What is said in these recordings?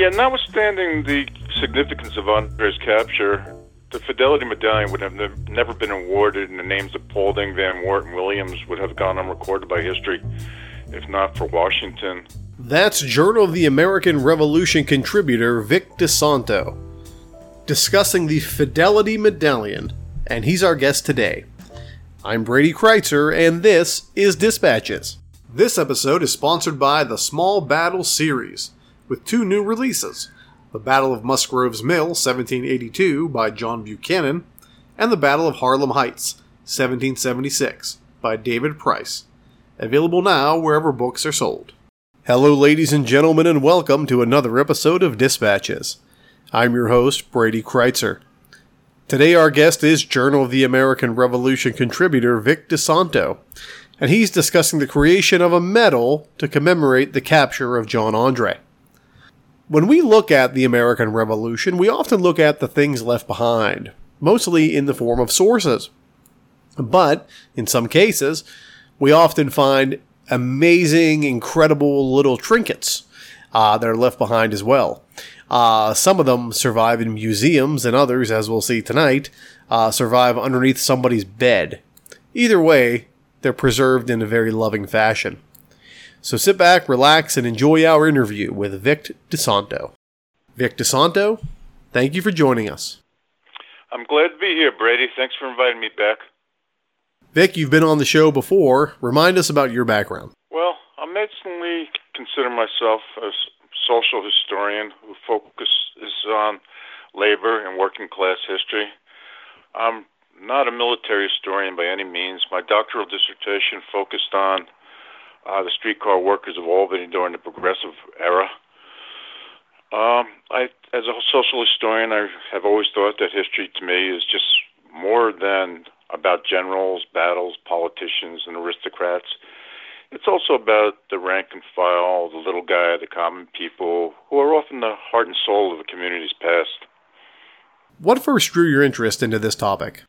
Yeah, notwithstanding the significance of Andre's capture, the Fidelity Medallion would have ne- never been awarded, and the names of Paulding, Van Wart, and Williams would have gone unrecorded by history if not for Washington. That's Journal of the American Revolution contributor Vic DiSanto discussing the Fidelity Medallion, and he's our guest today. I'm Brady Crytzer, and this is Dispatches. This episode is sponsored by the Small Battle series with two new releases The Battle of Musgrove's Mill, 1782, by John Buchanan, and The Battle of Harlem Heights, 1776, by David Price. Available now wherever books are sold. Hello, ladies and gentlemen, and welcome to another episode of Dispatches. I'm your host, Brady Crytzer. Today, our guest is Journal of the American Revolution contributor Vic DiSanto, and he's discussing the creation of a medal to commemorate the capture of John Andre. When we look at the American Revolution, we often look at the things left behind, mostly in the form of sources. But, in some cases, we often find amazing, incredible little trinkets uh, that are left behind as well. Uh, some of them survive in museums, and others, as we'll see tonight, uh, survive underneath somebody's bed. Either way, they're preserved in a very loving fashion. So sit back, relax, and enjoy our interview with Vic DiSanto. Vic DiSanto, thank you for joining us. I'm glad to be here, Brady. Thanks for inviting me back. Vic, you've been on the show before. Remind us about your background. Well, I mainly consider myself a social historian who focuses on labor and working class history. I'm not a military historian by any means. My doctoral dissertation focused on uh, the streetcar workers of Albany during the Progressive era. Um, I, as a social historian, I have always thought that history to me is just more than about generals, battles, politicians, and aristocrats. It's also about the rank and file, the little guy, the common people, who are often the heart and soul of a community's past. What first drew your interest into this topic?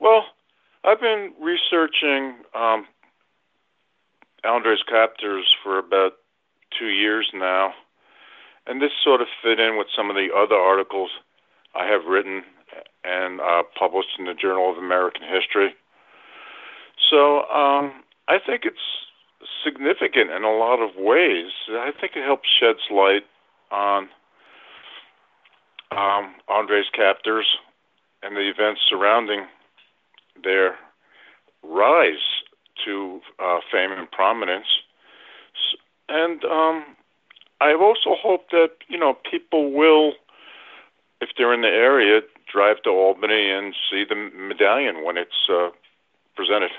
Well, I've been researching um, Andre's captors for about two years now, and this sort of fit in with some of the other articles I have written and uh, published in the Journal of American History. So um, I think it's significant in a lot of ways. I think it helps sheds light on um, Andre's captors and the events surrounding their rise to uh, fame and prominence. And um, I also hope that you know people will, if they're in the area, drive to Albany and see the medallion when it's uh, presented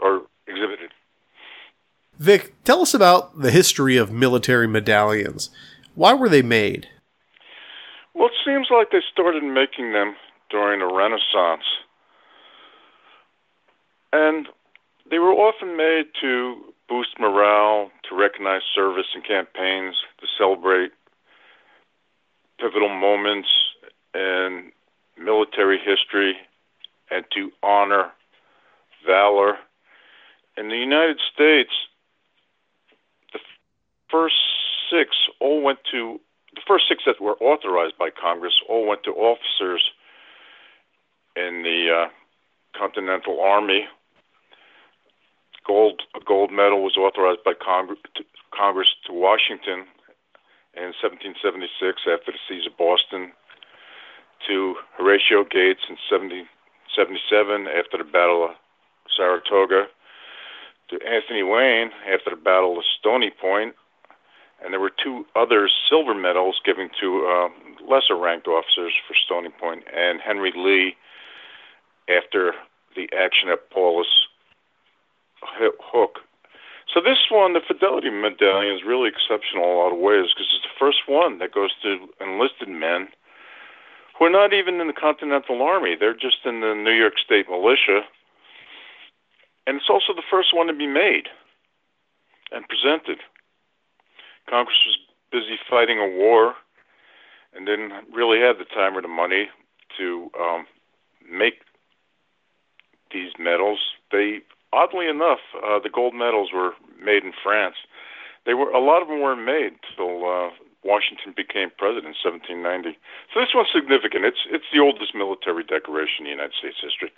or exhibited. Vic, tell us about the history of military medallions. Why were they made? Well, it seems like they started making them during the Renaissance. And they were often made to boost morale, to recognize service in campaigns, to celebrate pivotal moments in military history, and to honor valor. In the United States, the first six all went to the first six that were authorized by Congress all went to officers in the uh, Continental Army gold a gold medal was authorized by Congress to, Congress to Washington in 1776 after the siege of Boston, to Horatio Gates in 1777 after the Battle of Saratoga, to Anthony Wayne after the Battle of Stony Point, and there were two other silver medals given to uh, lesser ranked officers for Stony Point, and Henry Lee after the action at Paulus Hook. So this one, the Fidelity Medallion, is really exceptional in a lot of ways because it's the first one that goes to enlisted men who are not even in the Continental Army. They're just in the New York State Militia. And it's also the first one to be made and presented. Congress was busy fighting a war and didn't really have the time or the money to um, make these medals. They, oddly enough, uh, the gold medals were made in France. They were a lot of them weren't made till uh, Washington became president in 1790. So this one's significant. It's it's the oldest military decoration in the United States history.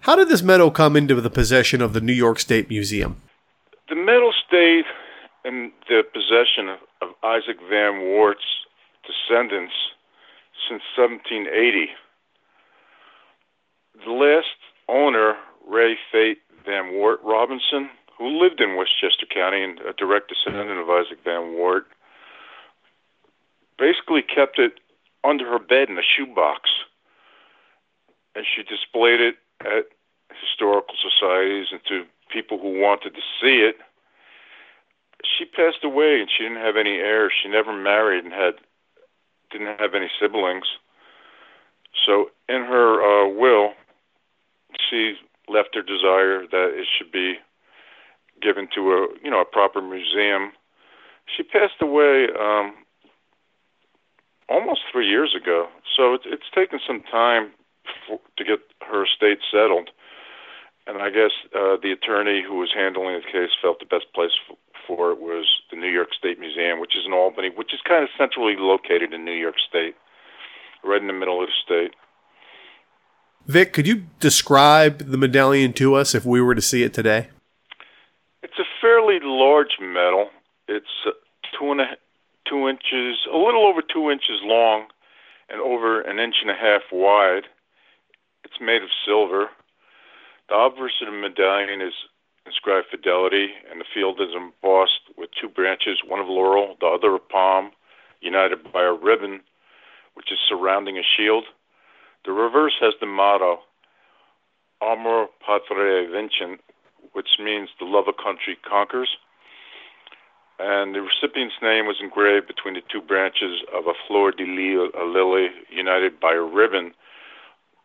How did this medal come into the possession of the New York State Museum? The medal stayed in the possession of, of Isaac Van Wart's descendants since 1780. The last owner, Ray Fate Van Wart Robinson, who lived in Westchester County and a direct descendant of Isaac Van Wart, basically kept it under her bed in a shoebox. And she displayed it at historical societies and to people who wanted to see it. She passed away and she didn't have any heirs. She never married and had didn't have any siblings. So in her uh, will, she left her desire that it should be given to a you know a proper museum. She passed away um, almost three years ago, so it's it's taken some time for, to get her estate settled. And I guess uh, the attorney who was handling the case felt the best place for, for it was the New York State Museum, which is in Albany, which is kind of centrally located in New York State, right in the middle of the state. Vic, could you describe the medallion to us if we were to see it today? It's a fairly large medal. It's uh, two and a two inches, a little over two inches long, and over an inch and a half wide. It's made of silver. The obverse of the medallion is inscribed fidelity, and the field is embossed with two branches, one of laurel, the other of palm, united by a ribbon, which is surrounding a shield. The reverse has the motto, Amor Patriae Vincit, which means the love of country conquers. And the recipient's name was engraved between the two branches of a fleur de lis, a lily, united by a ribbon.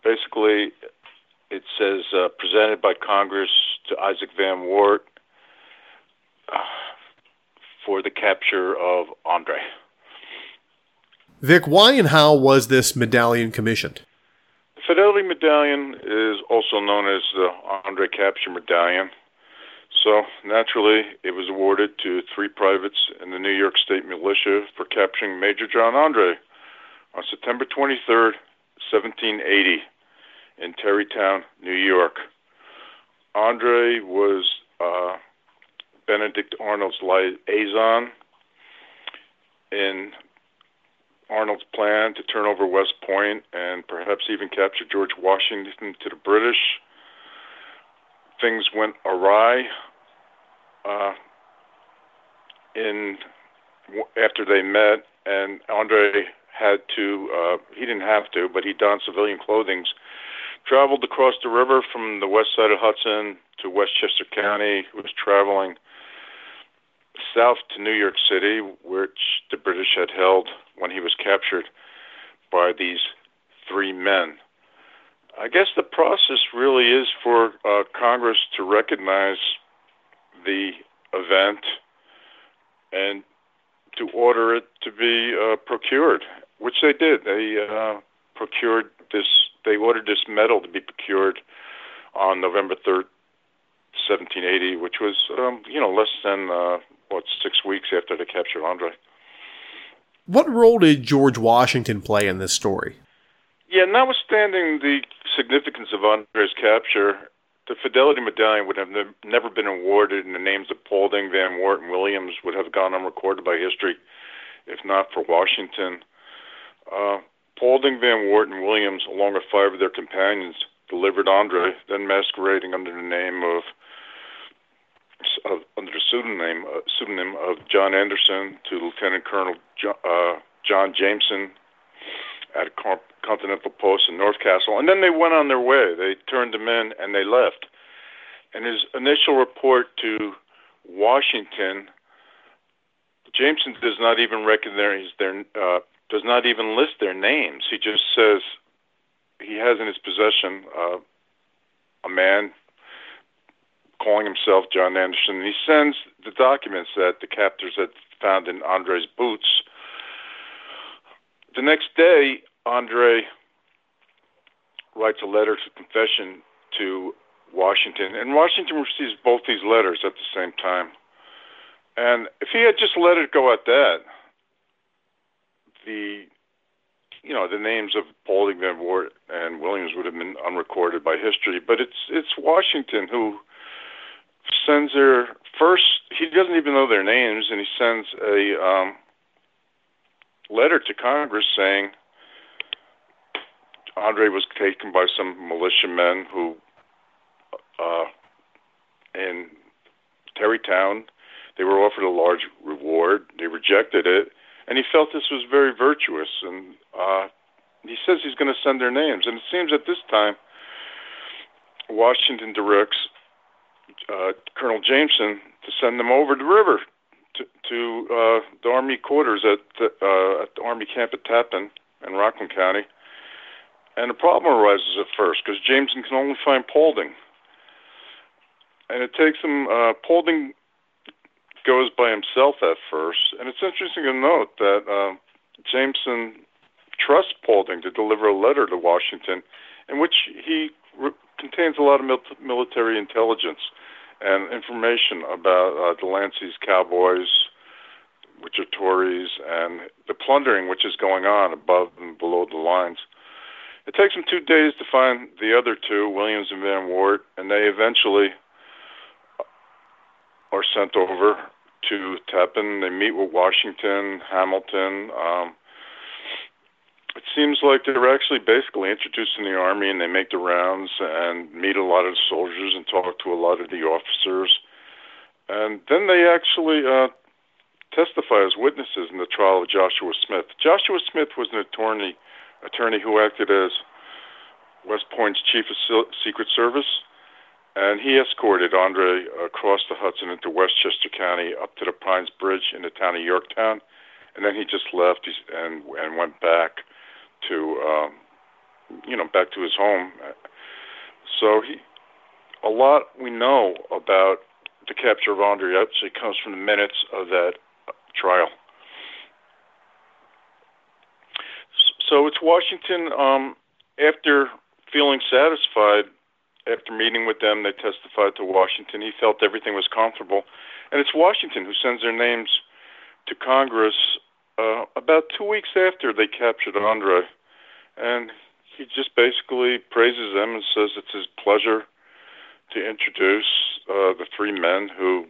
Basically, it says uh, presented by Congress to Isaac Van Wart uh, for the capture of Andre. Vic, why and how was this medallion commissioned? Fidelity Medallion is also known as the Andre Capture Medallion. So, naturally, it was awarded to three privates in the New York State Militia for capturing Major John Andre on September 23, 1780 in Tarrytown, New York. Andre was uh, Benedict Arnold's liaison in Arnold's plan to turn over West Point and perhaps even capture George Washington to the British. Things went awry uh, in after they met, and Andre had to. Uh, he didn't have to, but he donned civilian clothing traveled across the river from the west side of Hudson to Westchester County. Was traveling south to New York City, which the British had held when he was captured by these three men. I guess the process really is for uh, Congress to recognize the event and to order it to be uh, procured, which they did. They uh, procured this they ordered this medal to be procured on November 3rd, 1780, which was, um, you know, less than, uh, what, six weeks after they captured Andre. What role did George Washington play in this story? Yeah, notwithstanding the significance of Andre's capture, the Fidelity Medallion would have ne- never been awarded, and the names of Paulding, Van Wart, and Williams would have gone unrecorded by history if not for Washington. Uh, Paulding, Van Wart, and Williams, along with five of their companions, delivered Andre, then masquerading under the name of, of under the pseudonym uh, pseudonym of John Anderson to Lieutenant Colonel John, uh, John Jameson at a Continental Post in North Castle, and then they went on their way. They turned him in and they left. And his initial report to Washington, Jameson does not even recognize their uh, does not even list their names. He just says he has in his possession uh, a man calling himself John Anderson. And he sends the documents that the captors had found in Andre's boots. The next day, Andre writes a letter to confession to Washington, and Washington receives both these letters at the same time. And if he had just let it go at that, the you know the names of Paulding, Van Wart, and Williams would have been unrecorded by history. But it's it's Washington who sends their first. He doesn't even know their names, and he sends a um, letter to Congress saying Andre was taken by some militiamen who, uh, in Tarrytown, they were offered a large reward. They rejected it, and he felt this was very virtuous. And uh, he says he's going to send their names. And it seems at this time, Washington directs uh, Colonel Jameson to send them over the river to, to uh, the Army quarters at the, uh, at the Army camp at Tappan in Rockland County. And the problem arises at first because Jameson can only find Paulding. And it takes him, uh, Paulding goes by himself at first. And it's interesting to note that uh, Jameson trusts Paulding to deliver a letter to Washington in which he re- contains a lot of mil- military intelligence and information about uh, Delancey's cowboys, which are Tories, and the plundering which is going on above and below the lines. It takes them two days to find the other two, Williams and Van Wart, and they eventually are sent over to Tappan. They meet with Washington, Hamilton. Um, it seems like they're actually basically introduced in the army and they make the rounds and meet a lot of the soldiers and talk to a lot of the officers. And then they actually uh, testify as witnesses in the trial of Joshua Smith. Joshua Smith was an attorney, attorney who acted as West Point's chief of Secret Service, and he escorted Andre across the Hudson into Westchester County up to the Pines Bridge in the town of Yorktown, and then he just left and and went back to um, you know back to his home. So he, a lot we know about the capture of Andre actually comes from the minutes of that trial. So it's Washington. Um, after feeling satisfied, after meeting with them, they testified to Washington. He felt everything was comfortable, and it's Washington who sends their names to Congress uh, about two weeks after they captured Andre, and he just basically praises them and says it's his pleasure to introduce uh, the three men who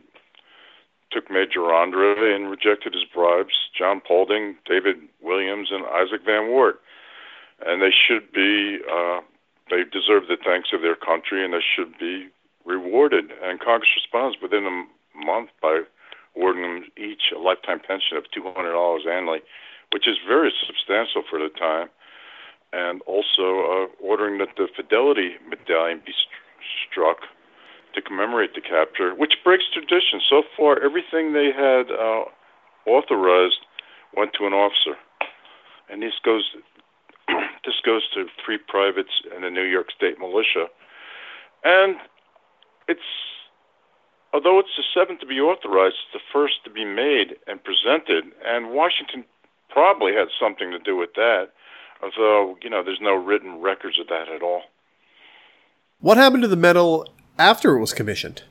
took Major Andre and rejected his bribes John Paulding, David Williams, and Isaac Van Wart. And they should be, uh, they deserve the thanks of their country and they should be rewarded. And Congress responds within a month by awarding them each a lifetime pension of $200 annually, which is very substantial for the time, and also uh, ordering that the Fidelity Medallion be st- struck to commemorate the capture, which breaks tradition. So far, everything they had uh, authorized went to an officer, and this goes this goes to three privates and the New York State Militia, and it's although it's the seventh to be authorized, it's the first to be made and presented, and Washington probably had something to do with that, although, you know, there's no written records of that at all. What happened to the medal after it was commissioned?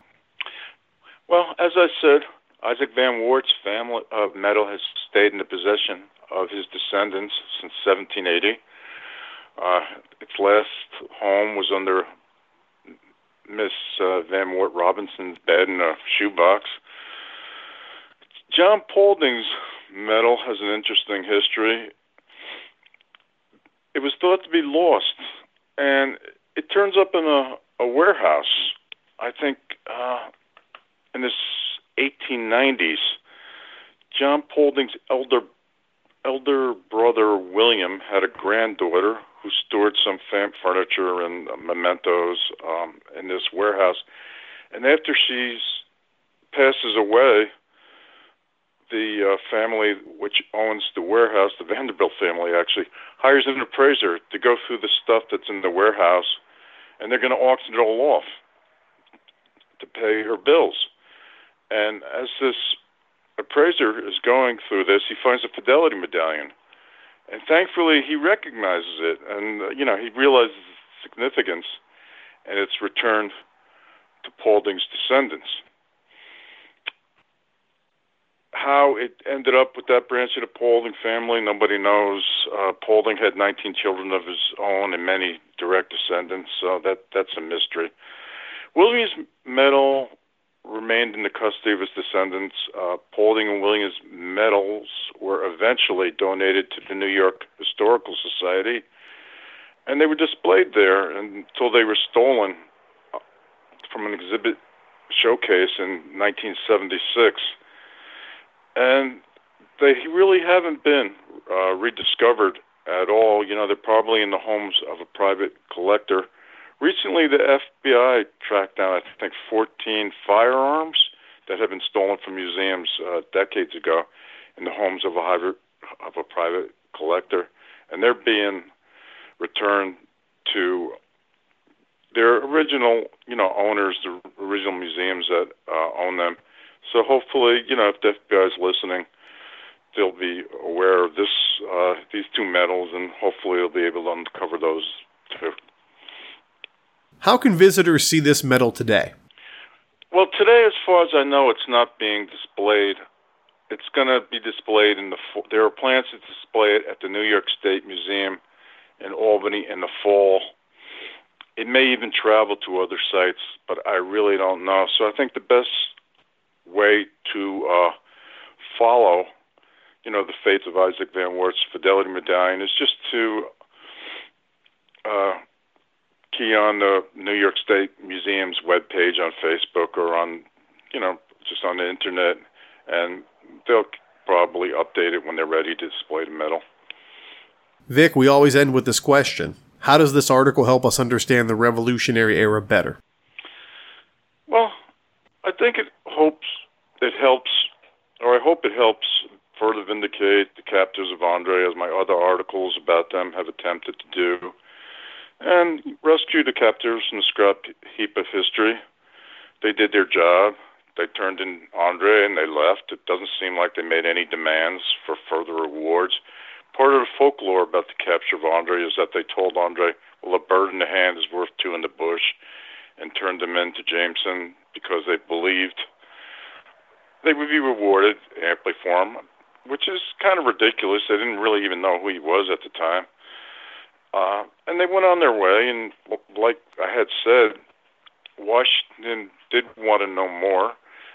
Well, as I said, Isaac Van Wart's family uh, medal has stayed in the possession of his descendants since 1780. Uh, its last home was under Miss uh, Van Wart Robinson's bed in a shoebox. John Paulding's medal has an interesting history. It was thought to be lost, and it turns up in a, a warehouse. I think uh, in the 1890s, John Paulding's elder elder brother William had a granddaughter who stored some fam- furniture and mementos um, in this warehouse. And after she's passes away, the uh, family which owns the warehouse, the Vanderbilt family actually, hires an appraiser to go through the stuff that's in the warehouse, and they're going to auction it all off to pay her bills. And as this appraiser is going through this, he finds a fidelity medallion. And thankfully, he recognizes it, and uh, you know he realizes its significance, and it's returned to Paulding's descendants. How it ended up with that branch of the Paulding family, nobody knows. Uh, Paulding had 19 children of his own and many direct descendants, so that that's a mystery. Williams medal remained in the custody of his descendants. Uh, Paulding and Williams medals were eventually donated to the New York Historical Society, and they were displayed there until they were stolen uh, from an exhibit showcase in 1976 and they really haven't been uh, rediscovered at all. You know, they're probably in the homes of a private collector. Recently, the FBI tracked down, I think, 14 firearms that had been stolen from museums uh, decades ago in the homes of a private, of a private collector, and they're being returned to their original, you know, owners, the original museums that uh, own them. So hopefully, you know, if the FBI is listening, they'll be aware of this, uh, these two medals, and hopefully they'll be able to uncover those too. How can visitors see this medal today? Well, today, as far as I know, it's not being displayed. It's going to be displayed in the. There are plans to display it at the New York State Museum in Albany in the fall. It may even travel to other sites, but I really don't know. So I think the best way to uh, follow, you know, the fates of Isaac Van Wart's Fidelity Medallion is just to uh, on the New York State Museum's webpage on Facebook or on, you know, just on the internet, and they'll probably update it when they're ready to display the medal. Vic, we always end with this question. How does this article help us understand the Revolutionary era better? Well, I think it hopes it helps, or I hope it helps further vindicate the captors of Andre, as my other articles about them have attempted to do, and rescue the captors from the scrap heap of history. They did their job. They turned in Andre and they left. It doesn't seem like they made any demands for further rewards. Part of the folklore about the capture of Andre is that they told Andre, well, a bird in the hand is worth two in the bush, and turned him in to Jameson because they believed they would be rewarded amply for him, which is kind of ridiculous. They didn't really even know who he was at the time. Uh, and they went on their way, and like I had said, Washington did want to know more,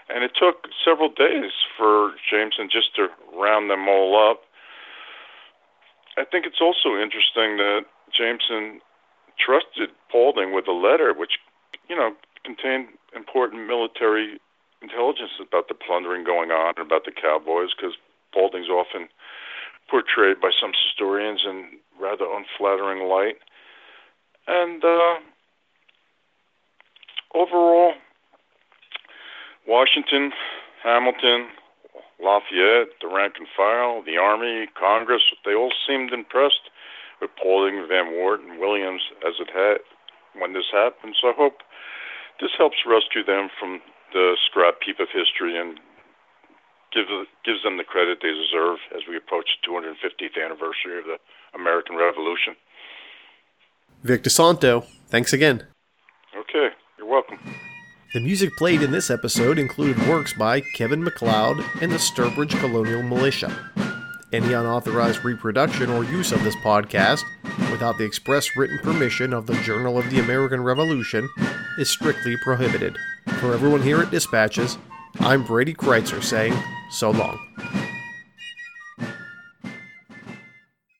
and it took several days for Jameson just to round them all up. I think it's also interesting that Jameson trusted Paulding with a letter which, you know, contained important military intelligence about the plundering going on and about the cowboys because Paulding's often portrayed by some historians in rather unflattering light. And uh, overall, Washington, Hamilton, Lafayette, the rank and file, the Army, Congress, they all seemed impressed with Paulding, Van Wart, and Williams as it had when this happened. So I hope this helps rescue them from the scrap heap of history and give, gives them the credit they deserve as we approach the 250th anniversary of the American Revolution. Vic DiSanto, thanks again. Okay, you're welcome. The music played in this episode included works by Kevin MacLeod and the Sturbridge Colonial Militia. Any unauthorized reproduction or use of this podcast, without the express written permission of the Journal of the American Revolution, is strictly prohibited. For everyone here at Dispatches, I'm Brady Crytzer saying so long.